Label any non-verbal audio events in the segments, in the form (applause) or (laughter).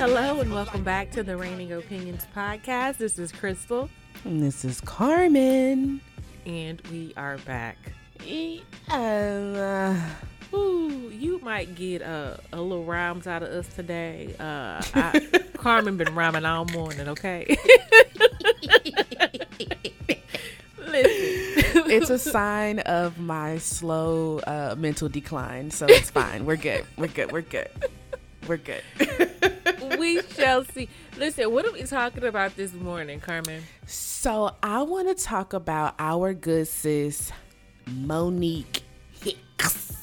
Hello and welcome back to the Reigning Opinions podcast. This is Crystal. And this is Carmen. And we are back. Uh, Ooh, you might get uh, a little rhymes out of us today. Uh, I, (laughs) Carmen been rhyming all morning, okay? Listen. it's a sign of my slow uh, mental decline, so it's fine. We're good. We're good. We're good. We're good. we shall see. Listen, what are we talking about this morning, Carmen? So I want to talk about our good sis, Monique Hicks.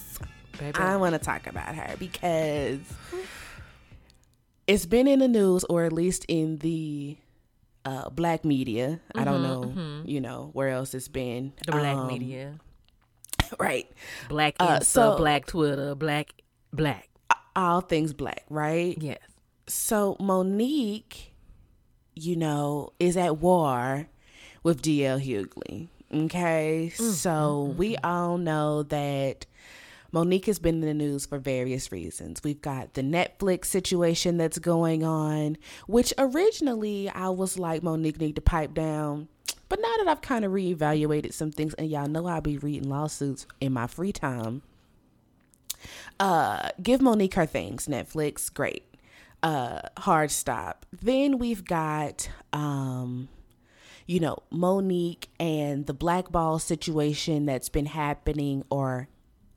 Baby. I want to talk about her because it's been in the news, or at least in the uh, black media. I don't know, you know, where else it's been. the black Um, media. (laughs) right? Black uh, Insta, so- black Twitter, black black. All things black, right? Yes. So Monique, you know, is at war with DL Hughley. Okay. So we all know that Monique has been in the news for various reasons. We've got the Netflix situation that's going on, which originally I was like, Monique need to pipe down. But now that I've kind of reevaluated some things, and y'all know I'll be reading lawsuits in my free time, uh, give Monique her things. Netflix, great. Uh, hard stop. Then we've got, um, you know, Monique and the blackball situation that's been happening or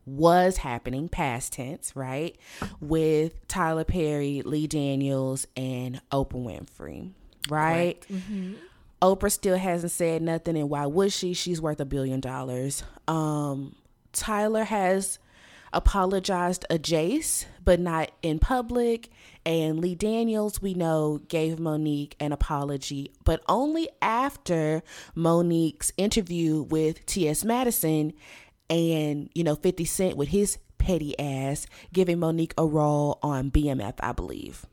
was happening, past tense, right? With Tyler Perry, Lee Daniels, and Oprah Winfrey, right? Oprah still hasn't said nothing, and why would she? She's worth a billion dollars. Um, Tyler has apologized a Jace, but not in public. And Lee Daniels, we know, gave Monique an apology, but only after Monique's interview with T.S. Madison and, you know, 50 Cent with his petty ass giving Monique a role on BMF, I believe.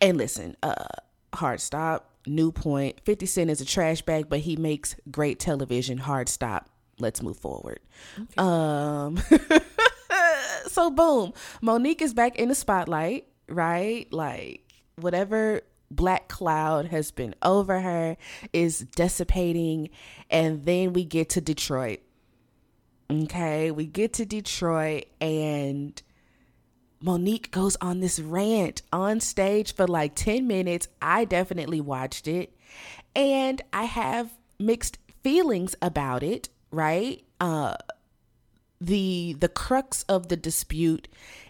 And listen, uh, hard stop, new point 50 cent is a trash bag, but he makes great television. Hard stop. Let's move forward. Um (laughs) so boom, Monique is back in the spotlight, right? Like whatever black cloud has been over her is dissipating and then we get to Detroit. Okay, we get to Detroit and Monique goes on this rant on stage for like 10 minutes. I definitely watched it and I have mixed feelings about it, right? Uh the the crux of the dispute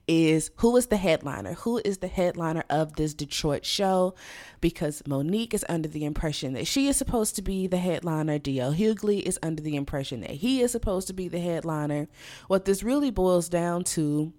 is who is the headliner? Who is the headliner of this detroit show? Because monique is under the impression that she is supposed to be the headliner. Dl hughley is under the impression that he is supposed to be the headliner. What this really boils down to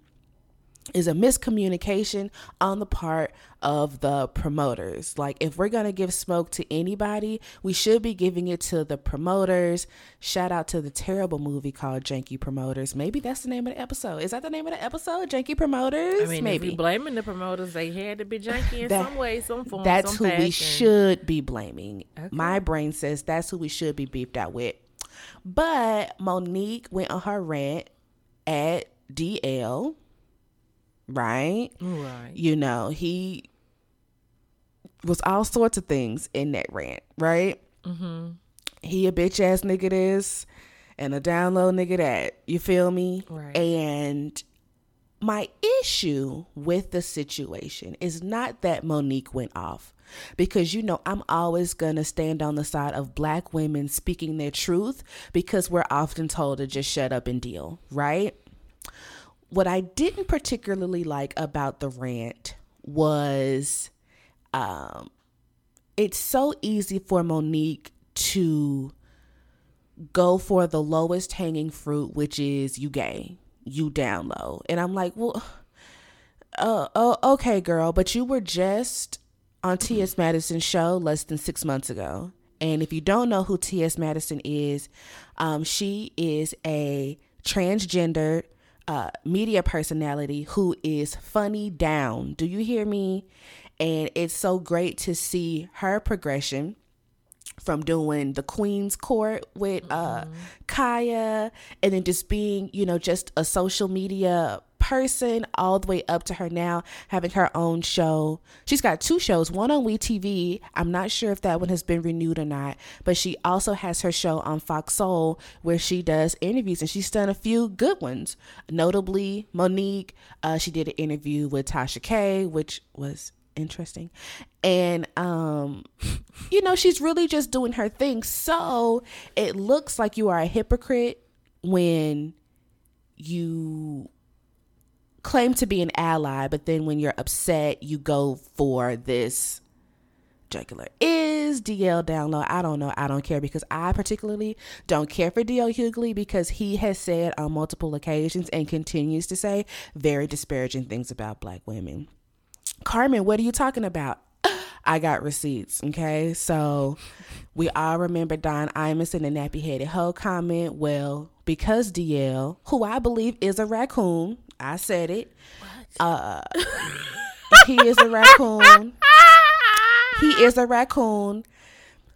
is a miscommunication on the part of the promoters. Like, if we're going to give smoke to anybody, we should be giving it to the promoters. Shout out to the terrible movie called Janky Promoters. Maybe that's the name of the episode. Is that the name of the episode? Janky Promoters? I mean, Maybe. if you're blaming the promoters, they had to be janky in That- some way, some form, that's some who we should be blaming. Okay. My brain says that's who we should be beefed out with. But Monique went on her rant at DL, right? Right. you know, he was all sorts of things in that rant, right? Mm-hmm. He a bitch ass nigga this and a down low nigga that. You feel me? Right. And my issue with the situation is not that Monique went off. Because you know, I'm always gonna stand on the side of black women speaking their truth because we're often told to just shut up and deal, right? What I didn't particularly like about the rant was um it's so easy for Monique to go for the lowest hanging fruit, which is you gay, you down low. And I'm like, well, uh, oh, okay, girl, but you were just on T.S. Madison's show less than six months ago. And if you don't know who T.S. Madison is, um, she is a transgender uh, media personality who is funny down. Do you hear me? And it's so great to see her progression from doing the Queen's Court with uh, mm-hmm. Kaya and then just being, you know, just a social media person all the way up to her now having her own show. She's got two shows, one on WeTV. I'm not sure if that one has been renewed or not, but she also has her show on Fox Soul where she does interviews and she's done a few good ones. Notably, Monique, uh, she did an interview with Tasha K, which was interesting. And um you know, she's really just doing her thing. So, it looks like you are a hypocrite when you claim to be an ally, but then when you're upset, you go for this jugular. Is DL down low? I don't know. I don't care because I particularly don't care for DL Hughley because he has said on multiple occasions and continues to say very disparaging things about black women. Carmen, what are you talking about? (sighs) I got receipts. Okay. So we all remember Don Imus and the nappy headed hoe comment. Well, because DL, who I believe is a raccoon, I said it. What? Uh, he is a raccoon. (laughs) he is a raccoon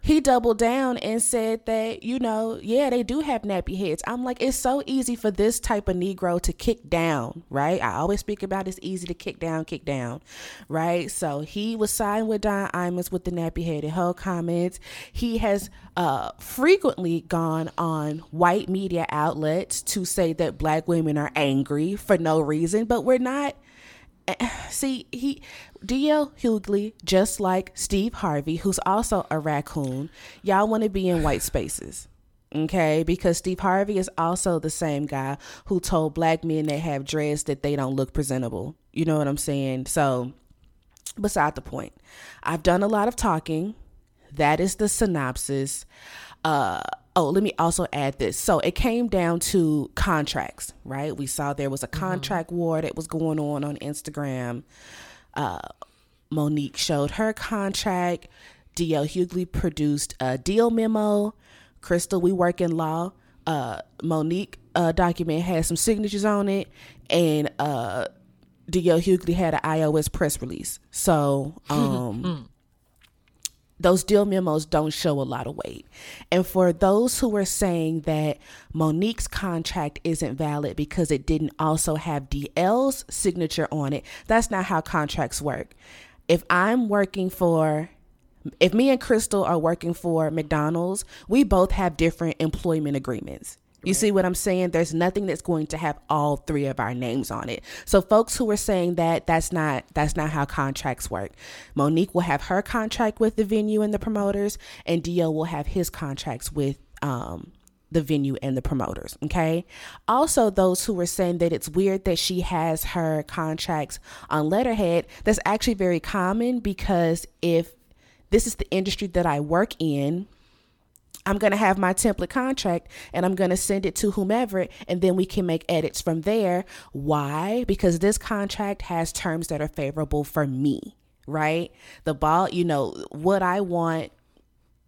he doubled down and said that, you know, yeah, they do have nappy heads. I'm like, it's so easy for this type of Negro to kick down, right? I always speak about it's easy to kick down, kick down, right? So he was signed with Don Imus with the nappy headed hoe comments. He has uh, frequently gone on white media outlets to say that black women are angry for no reason, but we're not (sighs) see he DL Hughley, just like Steve Harvey, who's also a raccoon, y'all want to be in white spaces. Okay, because Steve Harvey is also the same guy who told black men that have dreads that they don't look presentable. You know what I'm saying? So, beside the point, I've done a lot of talking. That is the synopsis. Uh, oh, let me also add this. So it came down to contracts, right? We saw there was a mm-hmm. contract mm-hmm. war that was going on on Instagram. Uh, Monique showed her contract. DL Hughley produced a deal memo. Crystal, we work in law. Uh, Monique uh, document had some signatures on it, and uh, DL Hughley had an iOS press release. So, (laughs) um, mm those deal memos don't show a lot of weight. And for those who are saying that Monique's contract isn't valid because it didn't also have DL's signature on it, that's not how contracts work. If I'm working for if me and Crystal are working for McDonald's, we both have different employment agreements. You see what I'm saying? There's nothing that's going to have all three of our names on it. So folks who are saying that that's not that's not how contracts work. Monique will have her contract with the venue and the promoters, and DL will have his contracts with um, the venue and the promoters. Okay. Also, those who were saying that it's weird that she has her contracts on letterhead, that's actually very common because if this is the industry that I work in, I'm going to have my template contract and I'm going to send it to whomever, and then we can make edits from there. Why? Because this contract has terms that are favorable for me, right? The ball, you know, what I want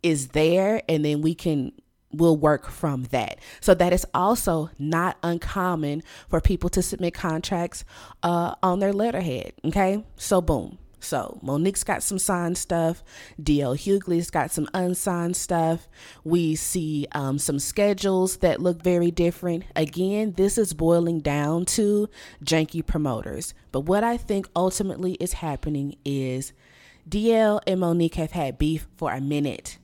is there, and then we can will work from that. So that is also not uncommon for people to submit contracts uh, on their letterhead. Okay, so boom. So Monique's got some signed stuff. DL Hughley's got some unsigned stuff. We see um, some schedules that look very different. Again, this is boiling down to janky promoters. But what I think ultimately is happening is DL and Monique have had beef for a minute.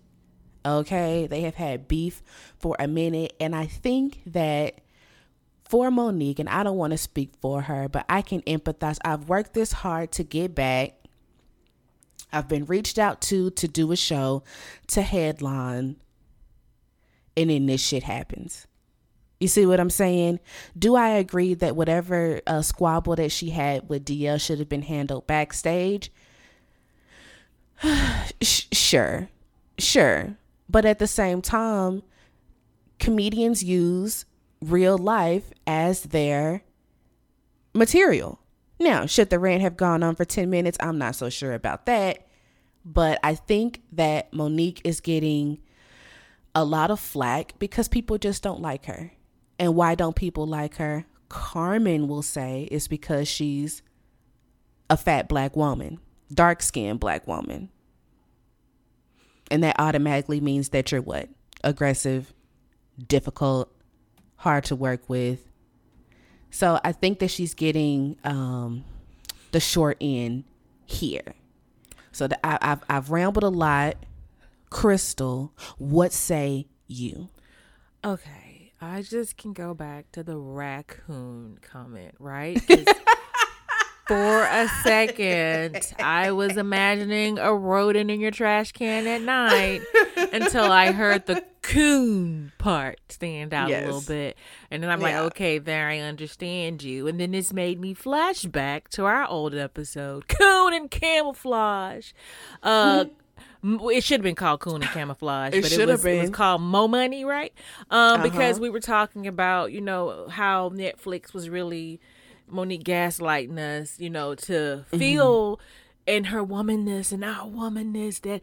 Okay, they have had beef for a minute, and I think that for Monique, and I don't want to speak for her, but I can empathize. I've worked this hard to get back. I've been reached out to to do a show to headline, and then this shit happens. You see what I'm saying? Do I agree that whatever uh, squabble that she had with DL should have been handled backstage? (sighs) sure, sure. But at the same time, comedians use real life as their material. Now, should the rant have gone on for 10 minutes? I'm not so sure about that. But I think that Monique is getting a lot of flack because people just don't like her. And why don't people like her? Carmen will say it's because she's a fat black woman, dark skinned black woman. And that automatically means that you're what? Aggressive, difficult, hard to work with. So I think that she's getting um, the short end here. So the, I, I've I've rambled a lot. Crystal, what say you? Okay, I just can go back to the raccoon comment, right? (laughs) for a second, I was (laughs) imagining a rodent in your trash can at night until I heard the coon part stand out yes. a little bit. And then I'm yeah. like, okay, there, I understand you. And then this made me flashback to our old episode, Coon and Camouflage. Uh, (laughs) it should have been called Coon and Camouflage, it but it was, it was, called Mo Money, right? Um, uh-huh. Because we were talking about, you know, how Netflix was really Monique gaslighting us, you know, to mm-hmm. feel mm-hmm. in her womanness and our womanness that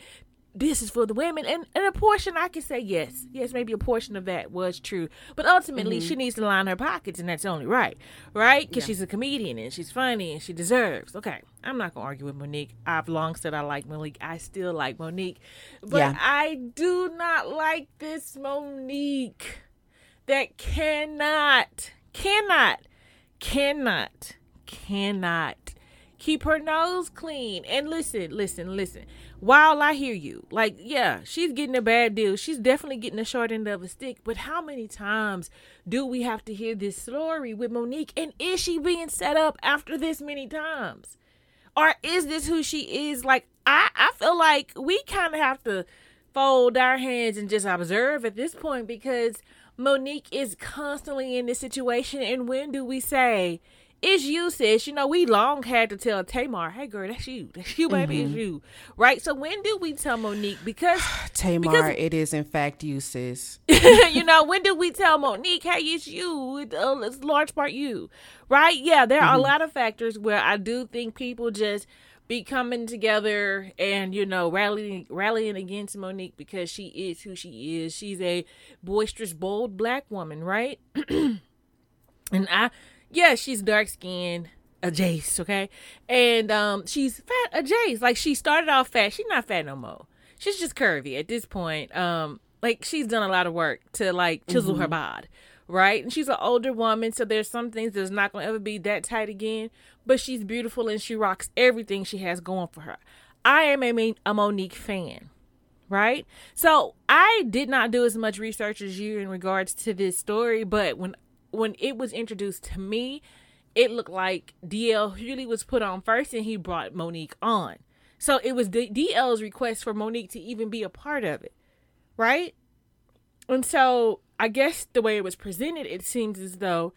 this is for the women and, and a portion i can say yes yes maybe a portion of that was true but ultimately mm-hmm. she needs to line her pockets and that's only right right because yeah. she's a comedian and she's funny and she deserves okay i'm not gonna argue with monique i've long said i like monique i still like monique but yeah. i do not like this monique that cannot cannot cannot cannot keep her nose clean and listen listen listen while I hear you, like, yeah, she's getting a bad deal. She's definitely getting a short end of a stick. But how many times do we have to hear this story with Monique? And is she being set up after this many times? Or is this who she is? Like, I, I feel like we kind of have to fold our hands and just observe at this point because Monique is constantly in this situation. And when do we say, it's you, sis. You know, we long had to tell Tamar, hey girl, that's you. That's you, baby, mm-hmm. it's you. Right? So when do we tell Monique? Because (sighs) Tamar, because, it is in fact you, sis. (laughs) you know, when do we tell Monique, hey, it's you? It's, uh, it's large part you. Right? Yeah, there mm-hmm. are a mm-hmm. lot of factors where I do think people just be coming together and you know rallying rallying against Monique because she is who she is. She's a boisterous, bold black woman, right? (clears throat) and I yeah, she's dark skinned, a Jace, okay? And um she's fat, a Jace. Like she started off fat. She's not fat no more. She's just curvy at this point. Um, like she's done a lot of work to like chisel mm-hmm. her bod. Right? And she's an older woman, so there's some things that's not gonna ever be that tight again. But she's beautiful and she rocks everything she has going for her. I am a, a Monique fan right? So I did not do as much research as you in regards to this story, but when when it was introduced to me, it looked like DL Hughley was put on first and he brought Monique on. So it was D- DL's request for Monique to even be a part of it, right? And so I guess the way it was presented, it seems as though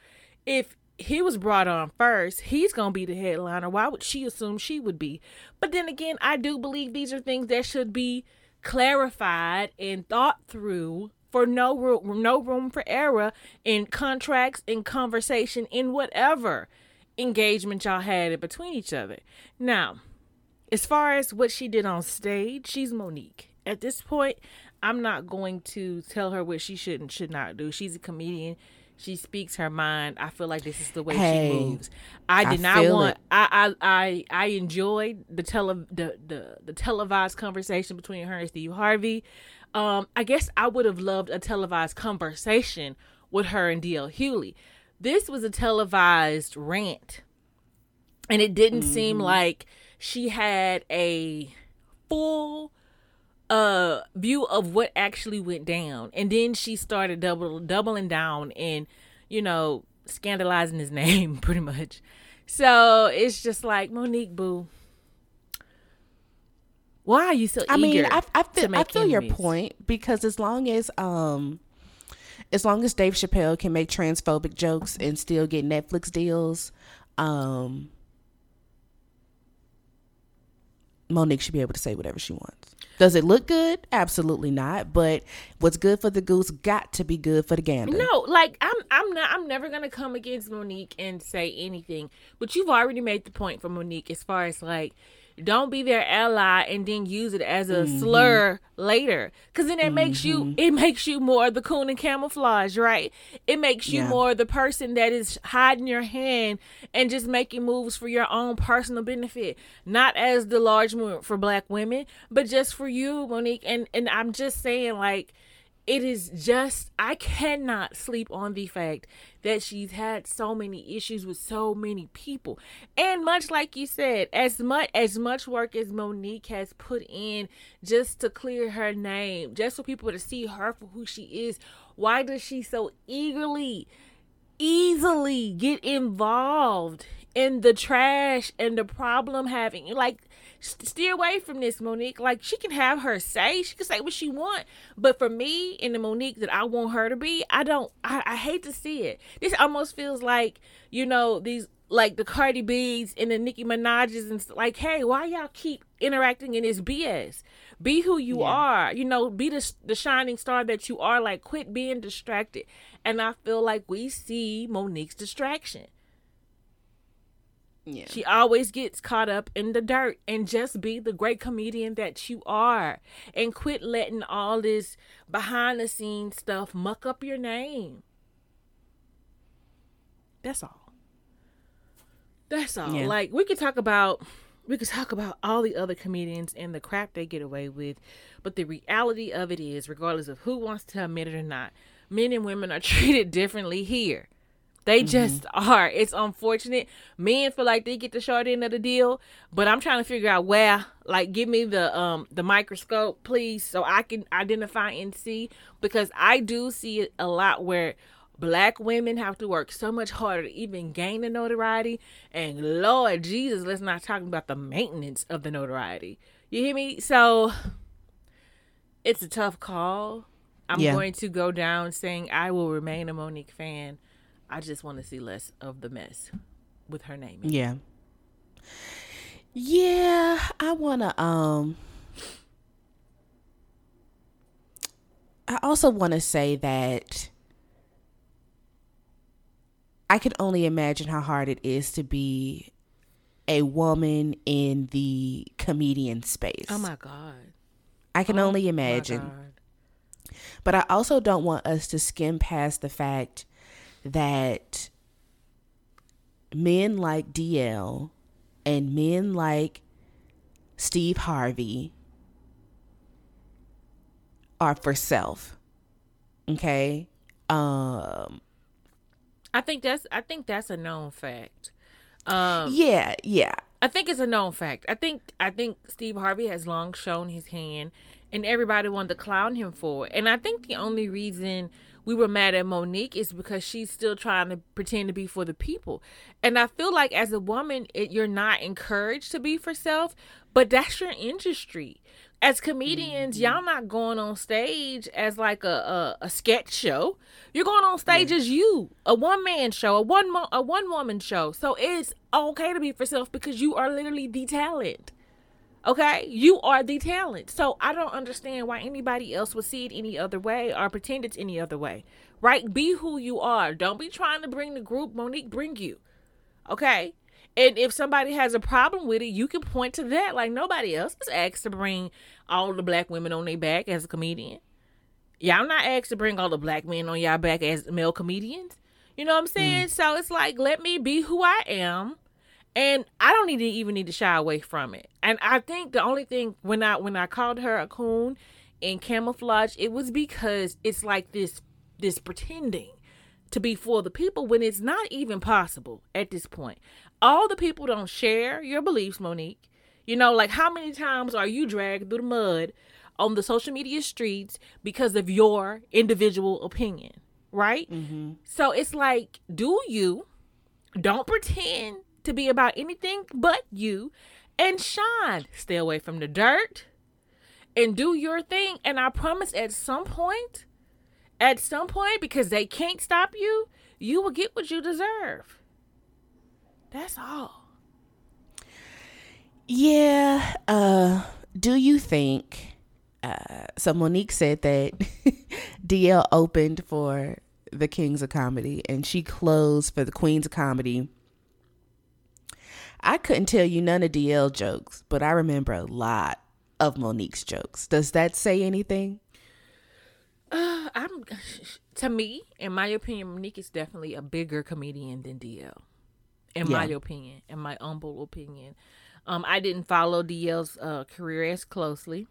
if he was brought on first, he's going to be the headliner. Why would she assume she would be? But then again, I do believe these are things that should be clarified and thought through for no room, no room for error in contracts, in conversation, in whatever engagement y'all had in between each other. Now, as far as what she did on stage, she's Monique. At this point, I'm not going to tell her what she should and should not do. She's a comedian. She speaks her mind. I feel like this is the way hey, she moves. I did I not want. I, I I I enjoyed the tele the, the the televised conversation between her and Steve Harvey. Um, I guess I would have loved a televised conversation with her and DL Hughley. This was a televised rant, and it didn't mm-hmm. seem like she had a full uh view of what actually went down. And then she started double doubling down and you know scandalizing his (laughs) name pretty much. So it's just like monique boo. Why are you so? I mean, I, I feel I feel your point because as long as um, as long as Dave Chappelle can make transphobic jokes and still get Netflix deals, um, Monique should be able to say whatever she wants. Does it look good? Absolutely not. But what's good for the goose got to be good for the gander. No, like I'm I'm not I'm never gonna come against Monique and say anything. But you've already made the point for Monique as far as like Don't be their ally and then use it as a mm-hmm. slur later. Cause then it mm-hmm. makes you mm-hmm. it makes you more the coon and camouflage, right? It makes you yeah. more the person that is hiding your hand and just making moves for your own personal benefit. Not as the large movement for black women, but just for you, Monique. And and I'm just saying like it is just I cannot sleep on the fact that she's had so many issues with so many people. And much like you said, as much as much work as Monique has put in just to clear her name, just for people to see her for who she is, why does she so eagerly easily get involved in the trash and the problem having like steer away from this, Monique. Like she can have her say, she can say what she want, but for me and the Monique that I want her to be, I don't. I, I hate to see it. This almost feels like you know these like the Cardi B's and the Nicki Minaj's and like, hey, why y'all keep interacting in this BS? Be who you yeah. are. You know, be the the shining star that you are. Like, quit being distracted. And I feel like we see Monique's distraction. Yeah. She always gets caught up in the dirt and just be the great comedian that you are and quit letting all this behind the scenes stuff muck up your name. That's all. That's all. Yeah. Like we could talk about we could talk about all the other comedians and the crap they get away with, but the reality of it is regardless of who wants to admit it or not, men and women are (laughs) treated differently here. They mm-hmm. just (laughs) are. It's unfortunate. Men feel like they get the short end of the deal, but I'm trying to figure out where. Like, give me the um the microscope, please, so I can identify and see because I do see it a lot where black women have to work so much harder to even gain the notoriety. And Lord Jesus, let's not talk about the maintenance of the notoriety. You hear me? So it's a tough call. I'm yeah. going to go down saying I will remain a Monique fan I just want to see less of the mess with her name. Yeah. Yeah, I want to um I also want to say that I can only imagine how hard it is to be a woman in the comedian space. Oh my god. I can oh only imagine. But I also don't want us to skim past the fact that men like DL and men like Steve Harvey are for self. Okay? Um I think that's I think that's a known fact. Um Yeah, yeah. I think it's a known fact. I think I think Steve Harvey has long shown his hand and everybody wanted to clown him for it. And I think the only reason we were mad at Monique is because she's still trying to pretend to be for the people. And I feel like as a woman, it, you're not encouraged to be for self, but that's your industry. As comedians, mm-hmm. y'all not going on stage as like a, a, a sketch show. You're going on stage yeah. as you, a one man show, a one mo- a one woman show. So it's okay to be for self because you are literally the talent. Okay, you are the talent. So I don't understand why anybody else would see it any other way or pretend it's any other way. Right? Be who you are. Don't be trying to bring the group Monique bring you. Okay? And if somebody has a problem with it, you can point to that. Like nobody else is asked to bring all the black women on their back as a comedian. Y'all not asked to bring all the black men on y'all back as male comedians. You know what I'm saying? Mm. So it's like, let me be who I am and I don't need to even need to shy away from it. And I think the only thing when I when I called her a coon in camouflage, it was because it's like this this pretending to be for the people when it's not even possible at this point. All the people don't share your beliefs, Monique. You know, like how many times are you dragged through the mud on the social media streets because of your individual opinion, right? Mm-hmm. So it's like, do you? Don't pretend to be about anything but you and shine. Stay away from the dirt and do your thing. And I promise at some point, at some point, because they can't stop you, you will get what you deserve. That's all. Yeah. Uh, do you think? Uh, so Monique said that (laughs) DL opened for the Kings of Comedy and she closed for the Queens of Comedy I couldn't tell you none of DL jokes, but I remember a lot of Monique's jokes. Does that say anything? Uh, (sighs) I'm (sighs) to me, in my opinion, Monique is definitely a bigger comedian than DL. In yeah. my opinion, in my humble opinion, um, I didn't follow DL's uh, career as closely.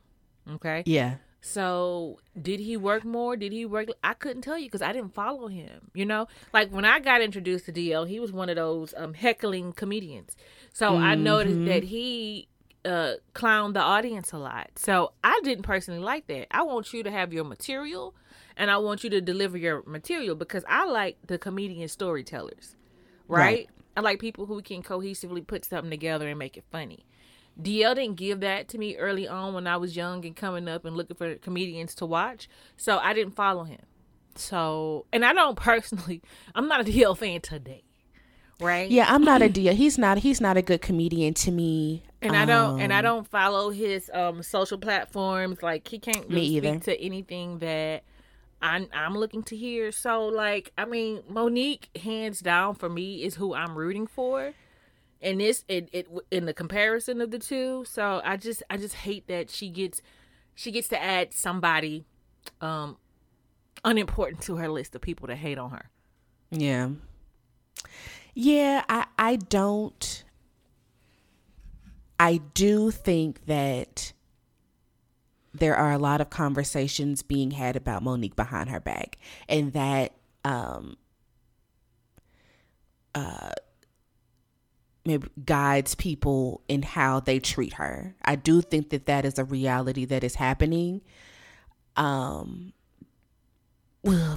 Okay. Yeah. So did he work more? Did he work? I couldn't tell you because I didn't follow him. You know, like when I got introduced to DL, he was one of those um, heckling comedians. So mm-hmm. I noticed that he uh, clowned the audience a lot. So I didn't personally like that. I want you to have your material, and I want you to deliver your material because I like the comedian storytellers, right? right. I like people who can cohesively put something together and make it funny. DL didn't give that to me early on when I was young and coming up and looking for comedians to watch. So I didn't follow him. So, and I don't (laughs) personally, I'm not a DL fan today. Right? Yeah, I'm not a DL. He's not he's not a good comedian to me. And um, I don't and I um, don't follow his um social platforms. Like he can't really speak to anything that I'm I'm looking to hear. So like, I mean, Monique hands down for me is who I'm rooting for and this it, it in the comparison of the two so i just i just hate that she gets she gets to add somebody um unimportant to her list of people that hate on her. Yeah. Yeah i i don't i do think that there are a lot of conversations being had about monique behind her back and that um uh maybe guides people in how they treat her. I do think that that is a reality that is happening. Um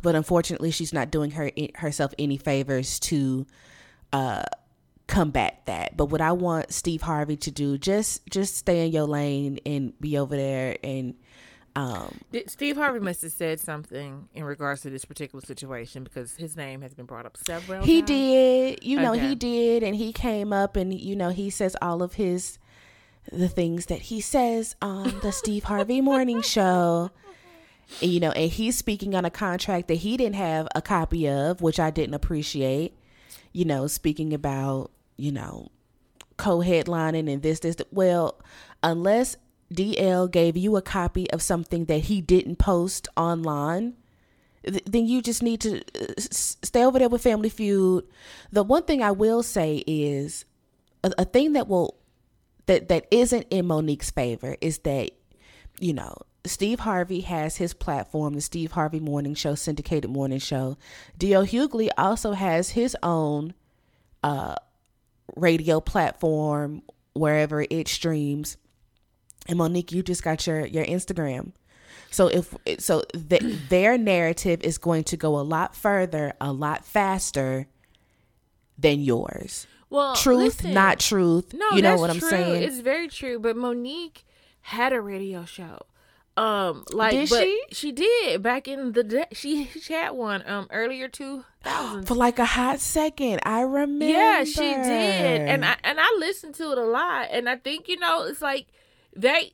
but unfortunately she's not doing her herself any favors to uh combat that. But what I want Steve Harvey to do just just stay in your lane and be over there and um, Steve Harvey must have said something in regards to this particular situation because his name has been brought up several. He times. did, you know, okay. he did, and he came up and you know he says all of his the things that he says on the Steve Harvey Morning Show. And, you know, and he's speaking on a contract that he didn't have a copy of, which I didn't appreciate. You know, speaking about you know co-headlining and this this. Well, unless DL gave you a copy of something that he didn't post online, th- then you just need to uh, stay over there with Family Feud. The one thing I will say is a, a thing that will that that isn't in Monique's favor is that you know Steve Harvey has his platform, the Steve Harvey Morning Show, syndicated morning show. DL Hughley also has his own uh, radio platform wherever it streams and Monique, you just got your your Instagram. So if so, the, their narrative is going to go a lot further, a lot faster than yours. Well, truth, listen, not truth. No, you know what I'm true. saying. It's very true. But Monique had a radio show. Um, like did she? She did back in the day. She she had one um earlier two thousand for like a hot second. I remember. Yeah, she did, and I and I listened to it a lot. And I think you know it's like they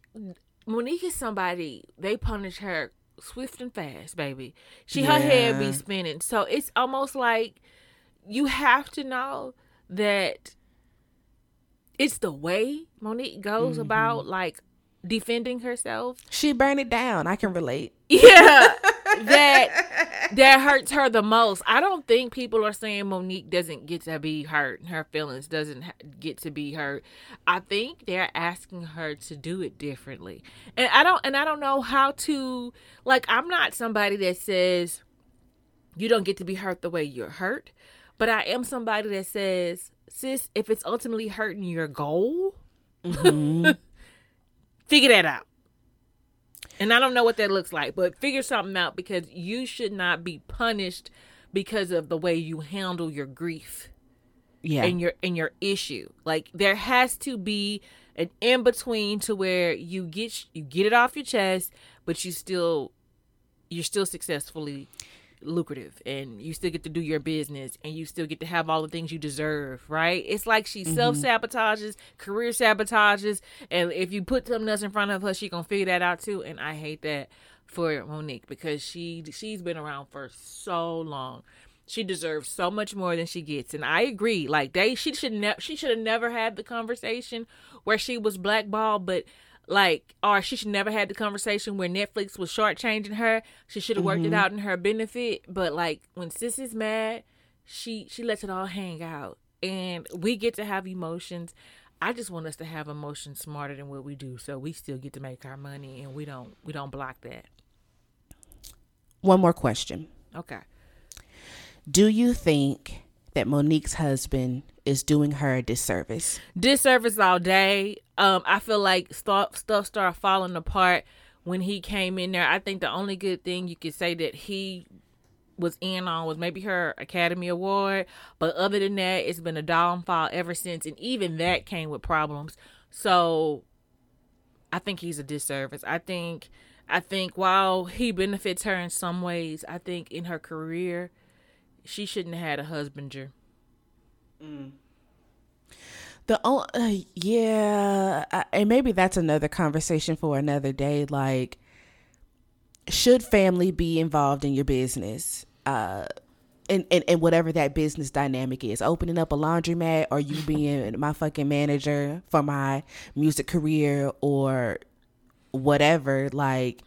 Monique is somebody they punish her swift and fast, baby. She yeah. her head be spinning. So it's almost like you have to know that it's the way Monique goes mm-hmm. about like defending herself. She burned it down. I can relate. Yeah. (laughs) that that hurts her the most. I don't think people are saying Monique doesn't get to be hurt. Her feelings doesn't get to be hurt. I think they're asking her to do it differently. And I don't and I don't know how to like I'm not somebody that says you don't get to be hurt the way you're hurt, but I am somebody that says, sis, if it's ultimately hurting your goal, mm-hmm. (laughs) figure that out. And I don't know what that looks like, but figure something out because you should not be punished because of the way you handle your grief. Yeah. And your and your issue. Like there has to be an in between to where you get you get it off your chest, but you still you're still successfully lucrative and you still get to do your business and you still get to have all the things you deserve, right? It's like she mm-hmm. self sabotages, career sabotages, and if you put something else in front of her, she gonna figure that out too. And I hate that for Monique because she she's been around for so long. She deserves so much more than she gets, and I agree. Like they, she should never, she should have never had the conversation where she was blackballed, but like, or she should never had the conversation where Netflix was shortchanging her. She should have worked Mm-hmm. it out in her benefit. But like when sis is mad, she she lets it all hang out, and we get to have emotions. I just want us to have emotions smarter than what we do, so we still get to make our money, and we don't we don't block that. One more question. Okay. Do you think that Monique's husband is doing her a disservice? disservice all day. Um, I feel like stuff stuff started falling apart when he came in there. I think the only good thing you could say that he was in on was maybe her Academy Award, but other than that, it's been a downfall ever since, and even that came with problems. So, I think he's a disservice. I think, I think while he benefits her in some ways, I think in her career, she shouldn't have had a husbander. The oh uh, yeah, I, and maybe that's another conversation for another day. Like, should family be involved in your business? Uh, and, and, and whatever that business dynamic is, opening up a laundromat or you (laughs) being my fucking manager for my music career or whatever, like,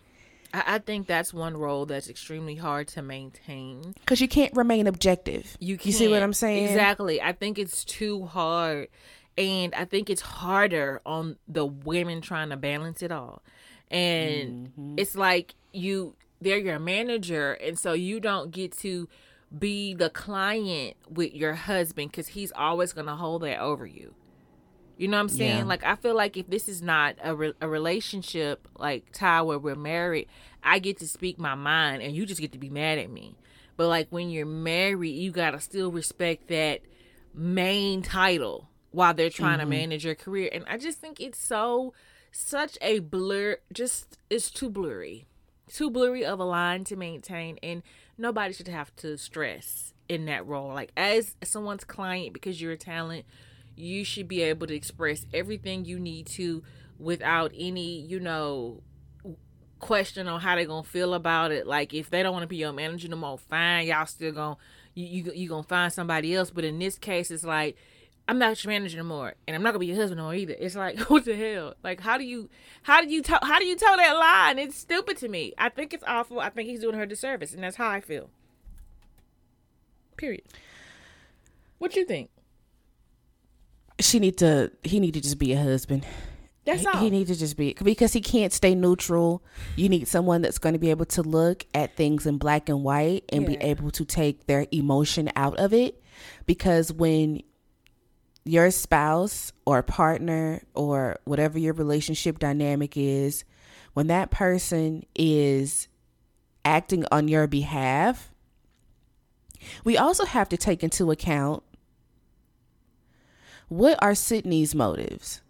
I, I think that's one role that's extremely hard to maintain. because you can't remain objective. You you see what. I'm saying? Exactly. I think it's too hard. And I think it's harder on the women trying to balance it all. And Mm-hmm. it's like you they're your manager and so you don't get to be the client with your husband cuz he's always going to hold that over you. You know what I'm saying? Yeah. Like I feel like if this is not a, re- a relationship like tie where we're married, I get to speak my mind and you just get to be mad at me. But like when you're married, you gotta still respect that main title while they're trying to mm-hmm. manage your career. And I just think it's so such a blur just it's too blurry. Too blurry of a line to maintain and nobody should have to stress in that role. Like as someone's client because you're a talent, you should be able to express everything you need to without any, you know, question on how they're gonna feel about it. Like if they don't want to be your manager no more, fine, y'all still gonna you you you gonna find somebody else. But in this case, it's like I'm not your manager anymore, and I'm not gonna be your husband no more either. It's like (laughs) what the hell? Like how do you how do you tell how do you tell that line? It's stupid to me. I think it's awful. I think he's doing her disservice, and that's how I feel. Period. What you think? She need to. He need to just be a husband. That's He- all. He needs to just be because he can't stay neutral. You need someone that's going to be able to look at things in black and white and be able to take their emotion out of it. Because when your spouse or partner or whatever your relationship dynamic is, when that person is acting on your behalf, we also have to take into account what are Sidney's motives?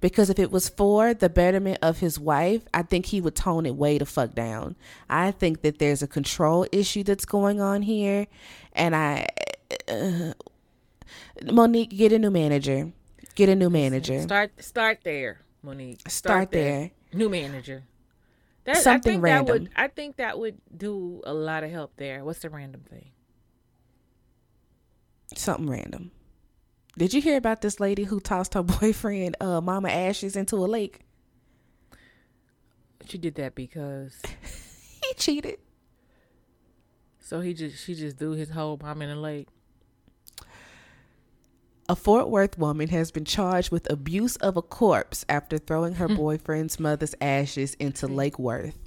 Because if it was for the betterment of his wife, I think he would tone it way the fuck down. I think that there's a control issue that's going on here. And I, uh, Monique, get a new manager. Get a new manager. Start start there, Monique. Start there. New manager. That, Something I think random. That would, I think that would do a lot of help there. What's the random thing? Something random. Did you hear about this lady who tossed her (laughs) boyfriend, uh, Mama Ashes, into a lake? She did that because (laughs) He cheated. so he just she just threw his whole mom in the lake. A Fort Worth woman has been charged with abuse of a corpse after throwing her hmm. boyfriend's mother's ashes into Lake Worth.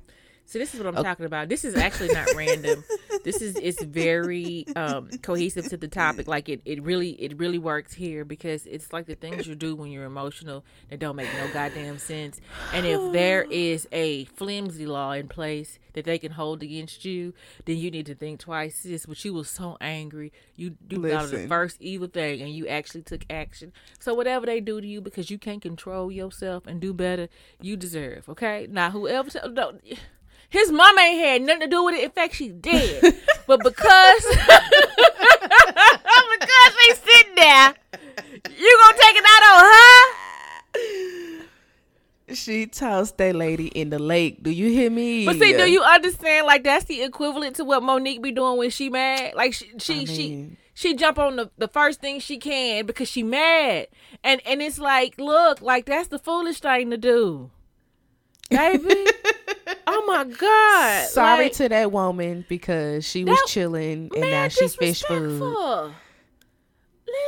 So this is what I'm talking about. This is actually not random. (laughs) This is it's very um cohesive to the topic. (laughs) Like it, it really it really works here because it's like the things you do when you're emotional that don't make no goddamn sense. And if there (sighs) is a flimsy law in place that they can hold against you, then you need to think twice, sis. But you was so angry. You you thought of the first evil thing and you actually took action. So whatever they do to you because you can't control yourself and do better, you deserve. Okay? Now whoever tell- don't his mom ain't had nothing to do with it. In fact, she did. (laughs) but because (laughs) because they sitting there, you gonna take it out on her? she tossed that lady in the lake. Do you hear me? But see, do you understand? Like that's the equivalent to what Monique be doing when she mad. Like she she I she, she jump on the, the first thing she can because she mad. And and it's like, look, like that's the foolish thing to do. Baby. (laughs) oh my God. Sorry Like, to that woman because she was That- chilling and man, now she fish food. disrespectful.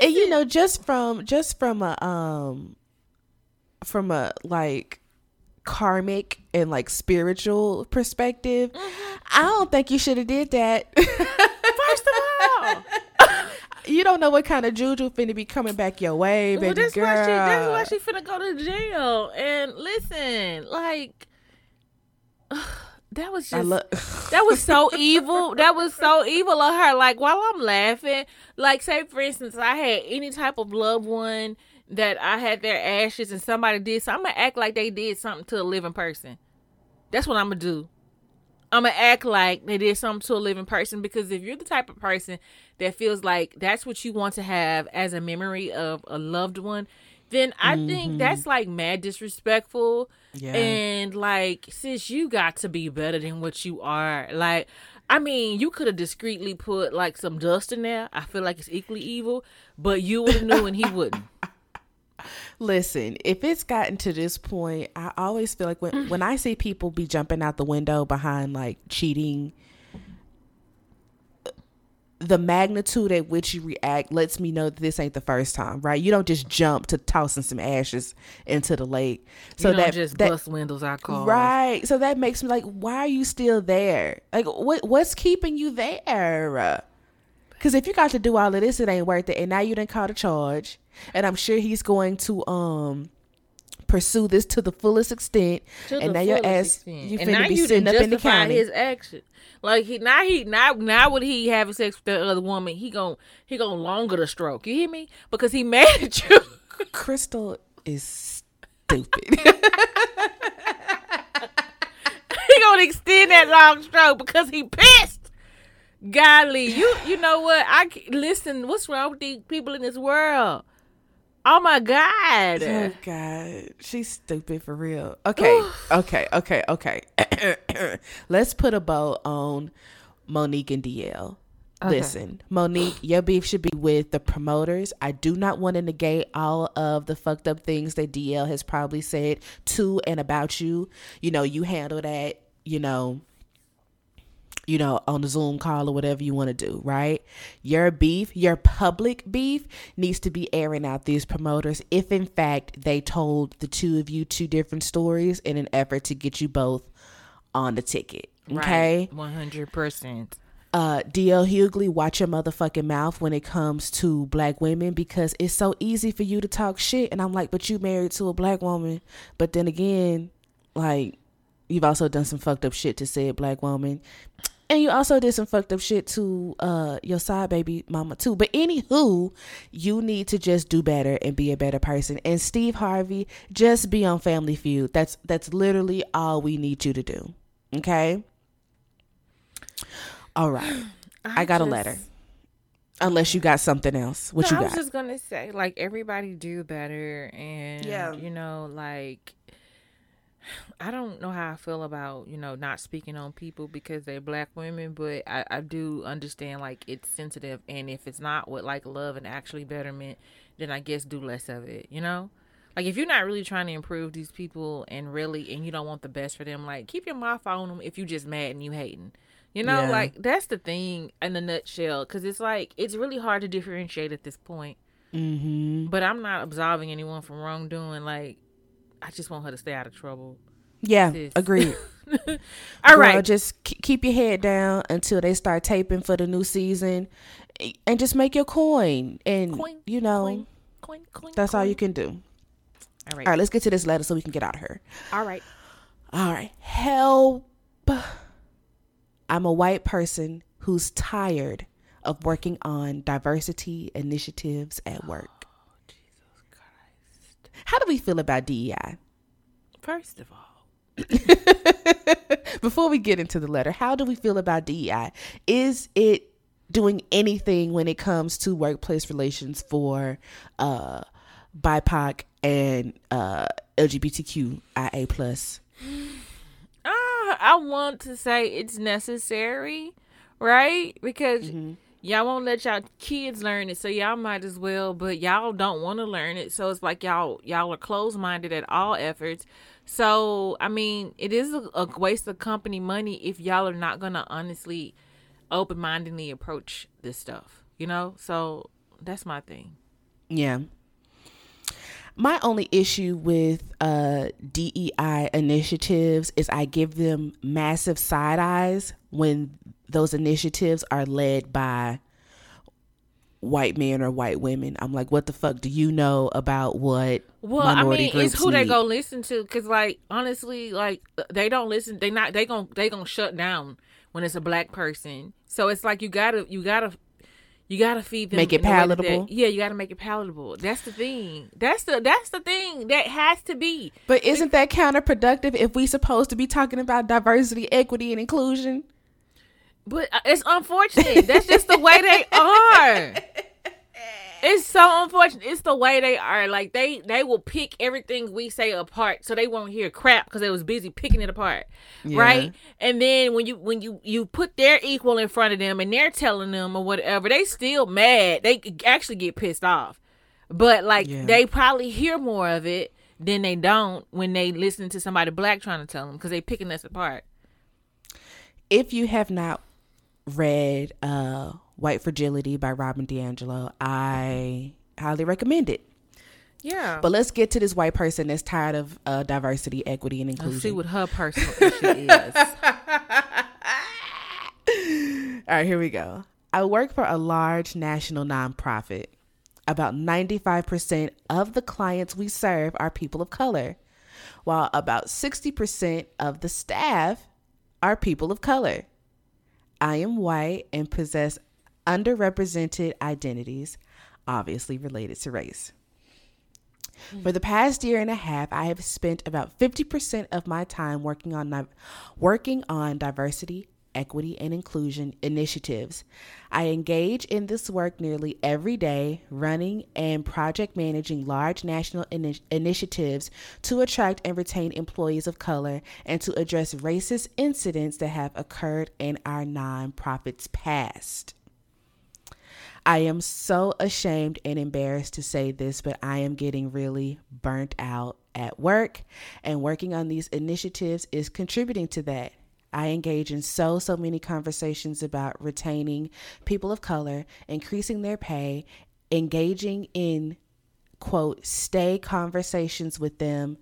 And you know, just from just from a um from a like karmic and like spiritual perspective, Mm-hmm. I don't think you should have did that. First of all, (laughs) you don't know what kind of juju finna be coming back your way, baby well, that's girl. why she that's why she finna go to jail. And listen, like (sighs) that was just love. (sighs) that was so evil. That was so evil of her. Like while I'm laughing, like say for instance, I had any type of loved one that I had their ashes and somebody did so I'm gonna act like they did something to a living person. That's what I'm gonna do. I'm gonna act like they did something to a living person because if you're the type of person that feels like that's what you want to have as a memory of a loved one, then I think mm-hmm. that's like mad disrespectful. Yeah. And like, sis, you got to be better than what you are. Like, I mean, you could have discreetly put like some dust in there. I feel like it's equally evil, but you would have knew and he wouldn't. (laughs) Listen, if it's gotten to this point, I always feel like when when I see people be jumping out the window behind like cheating, the magnitude at which you react lets me know that this ain't the first time, right? You don't just jump to tossing some ashes into the lake. So that just that bust windows out cars. right. So that makes me like, why are you still there? Like, what what's keeping you there? Because if you got to do all of this, it ain't worth it. And now you didn't call the charge, and I'm sure he's going to um pursue this to the fullest extent. To and now your fullest ass, extent. you and finna now be you sitting up in the county. his action. Like he now he now now with he having sex with the other woman, he gon' he gon' longer the stroke. You hear me? Because he (laughs) mad at you. Crystal is stupid. (laughs) he gonna extend that long stroke because he pissed. Golly, you you know what? I listen. What's wrong with these people in this world? Oh my god! oh God, she's stupid for real. Okay, (sighs) okay, okay, okay. (clears throat) Let's put a bow on Monique and DL. Listen, Monique, your beef should be with the promoters. I do not want to negate all of the fucked up things that DL has probably said to and about you. You know, you handle that, you know, you know, on the Zoom call or whatever you want to do, right? Your beef, your public beef needs to be airing out these promoters if in fact they told the two of you two different stories in an effort to get you both on the ticket. Okay? one hundred percent. uh DL Hughley, watch your motherfucking mouth when it comes to black women because it's so easy for you to talk shit. And I'm like, but you married to a black woman. But then again, like, you've also done some fucked up shit to say a black woman. And you also did some fucked up shit to uh your side baby mama too. But anywho, you need to just do better and be a better person. And Steve Harvey, just be on Family Feud. That's that's literally all we need you to do. Okay? All right. (sighs) I, got a letter. Unless you got something else. What no, you got? I was just gonna say, like everybody do better, and Yeah. you know, like I don't know how I feel about you know not speaking on people because they're black women, but I, I do understand like it's sensitive, and if it's not with like love and actually betterment, then I guess do less of it. You know, like if you're not really trying to improve these people and really and you don't want the best for them, like keep your mouth on them if you just mad and you hating. You know, Yeah. like that's the thing in a nutshell. Because it's like it's really hard to differentiate at this point. mm-hmm. But I'm not absolving anyone from wrongdoing. Like, I just want her to stay out of trouble. Yeah, Sis. agreed. (laughs) All Girl, right, just keep your head down until they start taping for the new season, and just make your coin. And Coin, you know coin, coin, coin. that's all you can do. All right, All right, let's get to this letter so we can get out of here. all right. All right, help! I'm a white person who's tired of working on diversity initiatives at work. How do we feel about DEI? First of all, (laughs) Before we get into the letter, how do we feel about DEI? Is it doing anything when it comes to workplace relations for uh, BIPOC and uh, LGBTQIA plus? (sighs) Uh, I want to say it's necessary, right? Because Mm-hmm. Y'all won't let y'all kids learn it, so y'all might as well. But y'all don't want to learn it, so it's like y'all y'all are closed minded at all efforts. So I mean, it is a, a waste of company money if y'all are not gonna honestly, open mindedly approach this stuff. You know, so that's my thing. Yeah. My only issue with uh, DEI initiatives is I give them massive side eyes when those initiatives are led by white men or white women. I'm like, what the fuck do you know about what Well, minority I mean, groups it's who they need? go listen to, cause like honestly, like they don't listen. They not they gon' they gonna shut down when it's a black person. So it's like you gotta you gotta you gotta feed them. Make it way that palatable? yeah, you gotta make it palatable. That's the thing. That's the that's the thing that has to be. But isn't that counterproductive if we supposed to be talking about diversity, equity, and inclusion? But uh, it's unfortunate. That's just the way they (laughs) are. It's so unfortunate. It's the way they are. Like they they will pick everything we say apart, so they won't hear crap because they was busy picking it apart, right? And then when you when you you put their equal in front of them and they're telling them or whatever, they still mad. They actually get pissed off, but like Yeah. they probably hear more of it than they don't when they listen to somebody black trying to tell them because they picking us apart. if you have not read uh, White Fragility by Robin DiAngelo, I highly recommend it. Yeah, But let's get to this white person that's tired of uh, diversity, equity, and Let's inclusion. see what her personal (laughs) issue is. All right, here we go. I work for a large national nonprofit. About 95% of the clients we serve are people of color, while about 60% of the staff are people of color. I am white and possess underrepresented identities, obviously related to race. For the past year and a half, I have spent about 50% of my time working on working on diversity, equity, and inclusion initiatives. I engage in this work nearly every day, running and project managing large national ini- initiatives to attract and retain employees of color and to address racist incidents that have occurred in our nonprofit's past. I am so ashamed and embarrassed to say this, but I am getting really burnt out at work, and working on these initiatives is contributing to that. I engage in so, so many conversations about retaining people of color, increasing their pay, engaging in quote, stay conversations with them,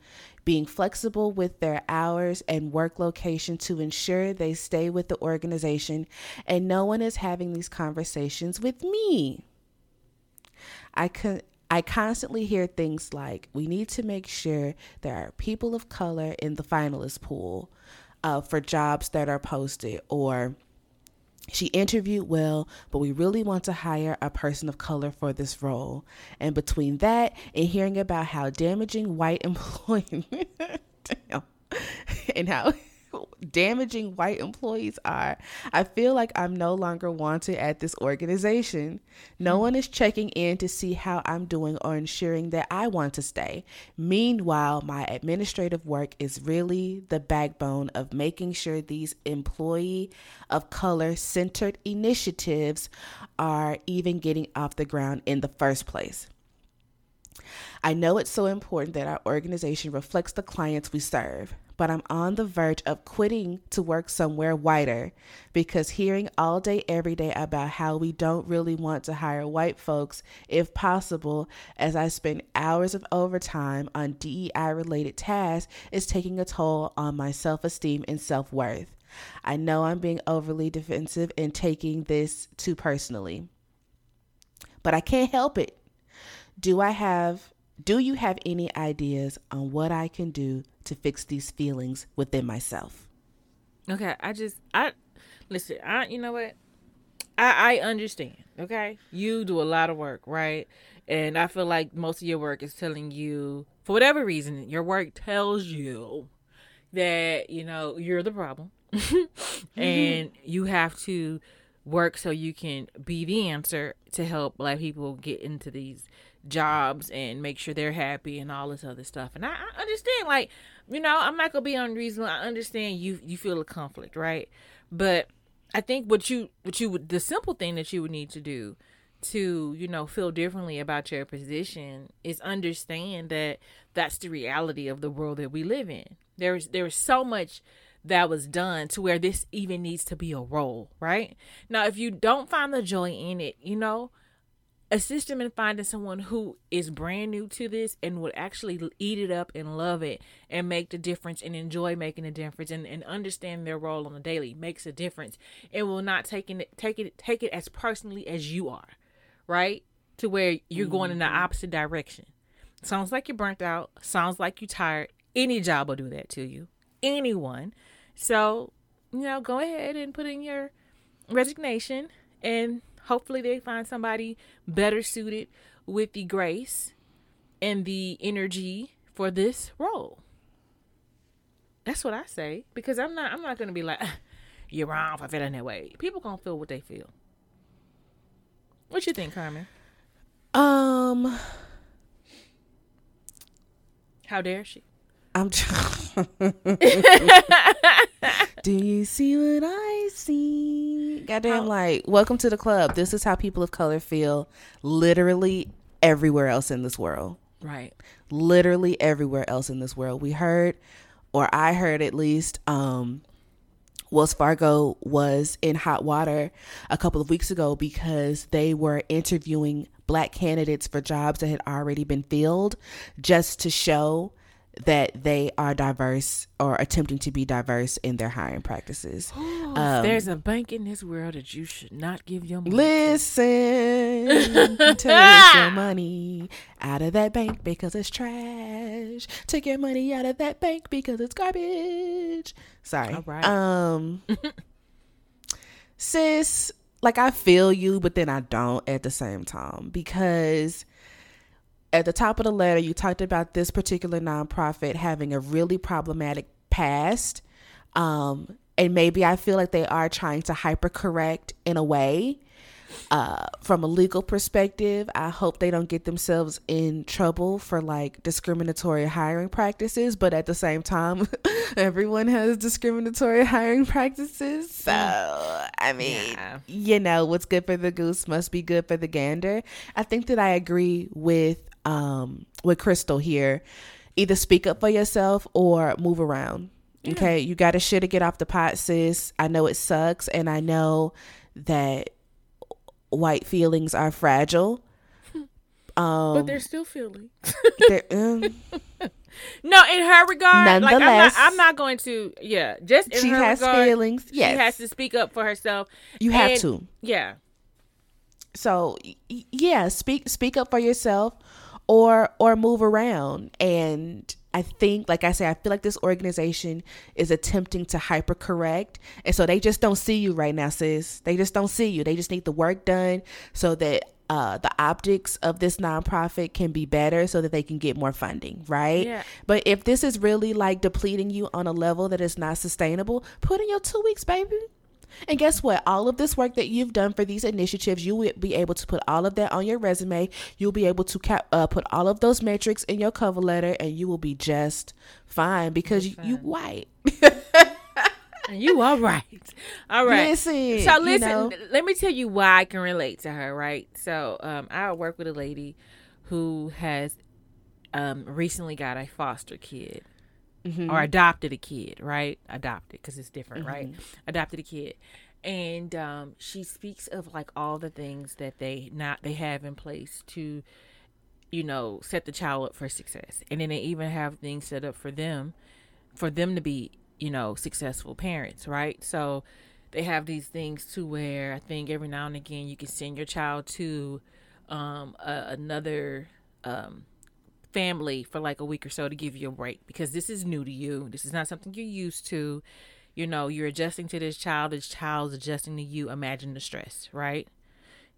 being flexible with their hours and work location to ensure they stay with the organization, and no one is having these conversations with me. I con- I constantly hear things like, we need to make sure there are people of color in the finalist pool uh, for jobs that are posted, or she interviewed well, but we really want to hire a person of color for this role. And between that and hearing about how damaging white (laughs) employment and how damaging white employees are, I feel like I'm no longer wanted at this organization. No hmm. one is checking in to see how I'm doing or ensuring that I want to stay. Meanwhile, my administrative work is really the backbone of making sure these employee of color centered initiatives are even getting off the ground in the first place. I know it's so important that our organization reflects the clients we serve, but I'm on the verge of quitting to work somewhere whiter because hearing all day, every day about how we don't really want to hire white folks, if possible, as I spend hours of overtime on DEI related tasks, is taking a toll on my self esteem and self worth. I know I'm being overly defensive and taking this too personally, but I can't help it do I have do you have any ideas on what I can do to fix these feelings within myself? Okay, I just I listen. I you know what? I I understand. Okay, you do a lot of work, right? And I feel like most of your work is telling you, for whatever reason, your work tells you that you know you're the problem, (laughs) and mm-hmm. you have to work so you can be the answer to help black people get into these jobs and make sure they're happy and all this other stuff. And I, I understand, like, you know, I'm not gonna be unreasonable. I understand you you feel a conflict, right? But I think what you what you would the simple thing that you would need to do to you know feel differently about your position is understand that that's the reality of the world that we live in there's there's so much that was done to where this even needs to be a role right now if you don't find the joy in it you know assist them in finding someone who is brand new to this and would actually eat it up and love it and make the difference and enjoy making a difference and, and understand their role on the daily makes a difference and will not take it take it take it as personally as you are right? To where you're mm-hmm. going in the mm-hmm. opposite direction. Sounds like you're burnt out. Sounds like you're tired. Any job will do that to you. Anyone. So, you know, go ahead and put in your resignation and hopefully they find somebody better suited with the grace and the energy for this role. That's what I say because I'm not I'm not going to be like (laughs) you're wrong for feeling that way. People going to feel what they feel. What you think, Carmen? Um, how dare she? I'm. (laughs) (laughs) (laughs) Do you see what I see? Goddamn, oh. like, welcome to the club. This is how people of color feel literally everywhere else in this world. Right. Literally everywhere else in this world. We heard, or I heard at least, um, Wells Fargo was in hot water a couple of weeks ago because they were interviewing black candidates for jobs that had already been filled just to show that they are diverse or attempting to be diverse in their hiring practices. Um, (gasps) there's a bank in this world that you should not give your money. Listen, take your (laughs) money out of that bank because it's trash. Take your money out of that bank because it's garbage. Sorry. All right. Um, (laughs) sis, like I feel you, but then I don't at the same time because at the top of the letter, you talked about this particular nonprofit having a really problematic past. Um, and maybe I feel like they are trying to hypercorrect in a way. Uh, from a legal perspective, I hope they don't get themselves in trouble for like discriminatory hiring practices. But at the same time, (laughs) everyone has discriminatory hiring practices. So, I mean, yeah. you know, what's good for the goose must be good for the gander. I think that I agree with um, with Crystal here. Either speak up for yourself or move around. Yeah. Okay, you got to shit to get off the pot, sis. I know it sucks, and I know that white feelings are fragile. Um, (laughs) but they're still feelings. they're, um, (laughs) no, in her regard, like I'm not, I'm not going to. Yeah, just in she has regard, feelings. Yes, she has to speak up for herself. You and, have to. Yeah. So yeah, speak speak up for yourself or or move around and I think, like I say, I feel like this organization is attempting to hypercorrect. And so they just don't see you right now, sis. They just don't see you. They just need the work done so that uh, the optics of this nonprofit can be better so that they can get more funding, right? Yeah. But if this is really like depleting you on a level that is not sustainable, put in your two weeks, baby. And guess what? All of this work that you've done for these initiatives, you will be able to put all of that on your resume. You'll be able to cap, uh, put all of those metrics in your cover letter, and you will be just fine because you, (laughs) you white. you all right. All right. Listen, so listen, you know. let me tell you why I can relate to her, right? So um, I work with a lady who has um, recently got a foster kid mm-hmm. or adopted a kid, right? Adopted because it's different, mm-hmm. right? Adopted a kid, and um, she speaks of like all the things that they not they have in place to, you know, set the child up for success, and then they even have things set up for them, for them to be, you know, successful parents, right? So they have these things to where I think every now and again you can send your child to um, a, another um, family for like a week or so to give you a break because this is new to you. This is not something you're used to. You know, you're adjusting to this child, this child's adjusting to you. Imagine the stress, right?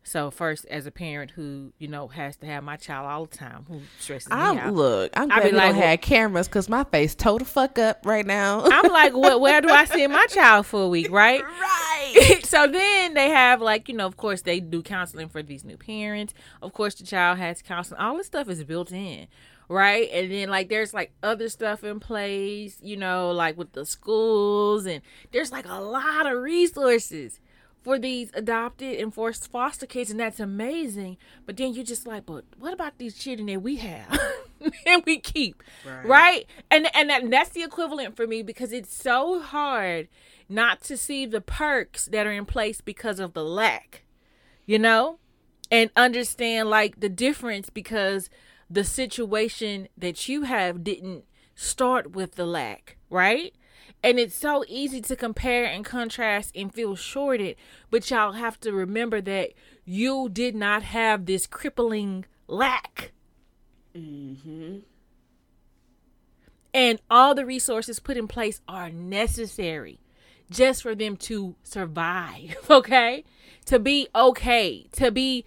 So first, as a parent who you know has to have my child all the time, who stresses I'm me out. look. I'm I glad be we like, don't have cameras because my face toe the fuck up right now. (laughs) I'm like, what? Where do I send my child for a week, right? (laughs) (laughs) right. so then they have like you know, of course they do counseling for these new parents. Of course, the child has counseling. All this stuff is built in, right? And then like there's like other stuff in place, you know, like with the schools, and there's like a lot of resources for these adopted and forced foster kids, and that's amazing. But then you're just like, but what about these children that we have (laughs) and we keep, Right. right? And and, that, and that's the equivalent for me because it's so hard not to see the perks that are in place because of the lack, you know, and understand like the difference because the situation that you have didn't start with the lack, right? And it's so easy to compare and contrast and feel shorted, but y'all have to remember that you did not have this crippling lack. Mm-hmm. And all the resources put in place are necessary just for them to survive, (laughs) okay? To be okay, to be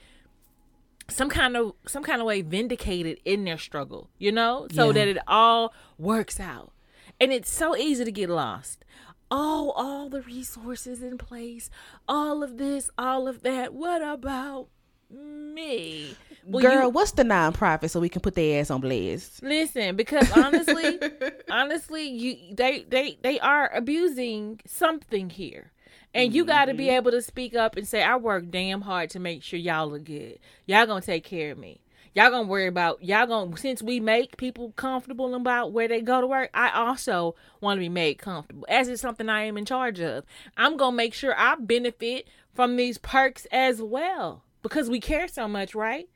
some kind of some kind of way vindicated in their struggle, you know? So Yeah. that it all works out. And it's so easy to get lost. Oh, all the resources in place, all of this, all of that. What about me? Well, you- Girl, what's the nonprofit so we can put their ass on blast? Listen, because honestly, (laughs) honestly, you they they they are abusing something here. And you got to be mm-hmm. able to speak up and say, "I work damn hard to make sure y'all look good. Y'all gonna take care of me. Y'all gonna worry about y'all gonna since we make people comfortable about where they go to work. I also want to be made comfortable, as is something I am in charge of. I'm gonna make sure I benefit from these perks as well because we care so much, right?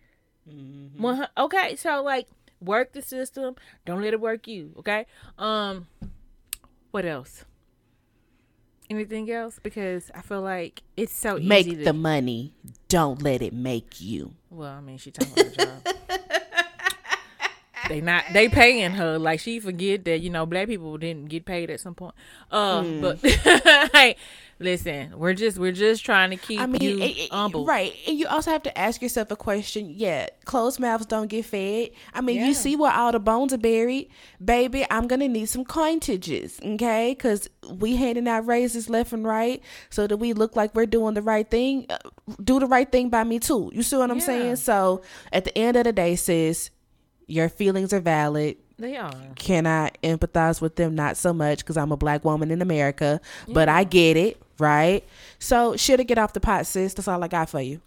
Hu- okay, so like work the system. Don't let it work you. Okay. Um, what else? Anything else? Because I feel like it's so easy Make to. the money. Don't let it make you. well, I mean, she talking about her job. (laughs) they not they paying her like she forget that you know black people didn't get paid at some point. Uh, Hmm. but (laughs) hey, listen, we're just we're just trying to keep I mean, you it- it- humble. right? And you also have to ask yourself a question. Yeah, closed mouths don't get fed. I mean, Yeah. you see where all the bones are buried, baby. I'm gonna need some cointages, okay? Because we handing out raises left and right, so that we look like we're doing the right thing. Uh, Do the right thing by me too. You see what I'm Yeah. saying? So at the end of the day, sis, your feelings are valid. They are. Can I empathize with them? Not so much because I'm a black woman in America, but I get it, right? So, should have get off the pot, sis. That's all I got for you.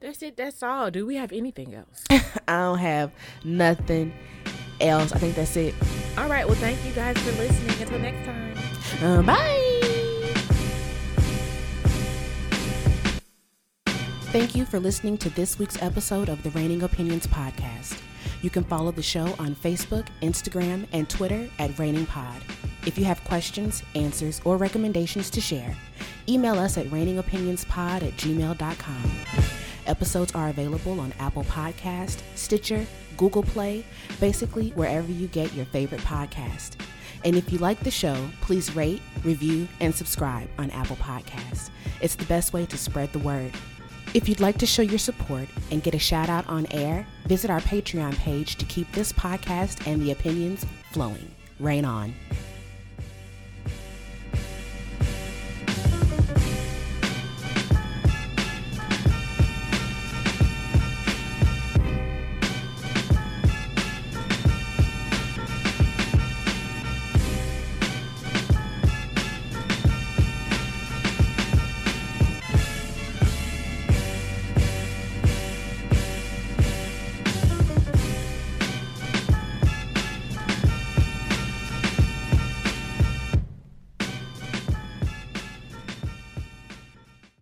That's it. That's all. Do we have anything else? (laughs) I don't have nothing else. I think that's it. All right. Well, thank you guys for listening. Until next time. Uh, bye. Thank you for listening to this week's episode of the Reigning Opinions podcast. You can follow the show on Facebook, Instagram, and Twitter at Reigning Pod. If you have questions, answers, or recommendations to share, email us at reigningopinionspod at gmail.com. Episodes are available on Apple Podcast, Stitcher, Google Play, basically wherever you get your favorite podcast. And if you like the show, please rate, review, and subscribe on Apple Podcasts. It's the best way to spread the word. If you'd like to show your support and get a shout out on air, visit our Patreon page to keep this podcast and the opinions flowing. Rain on.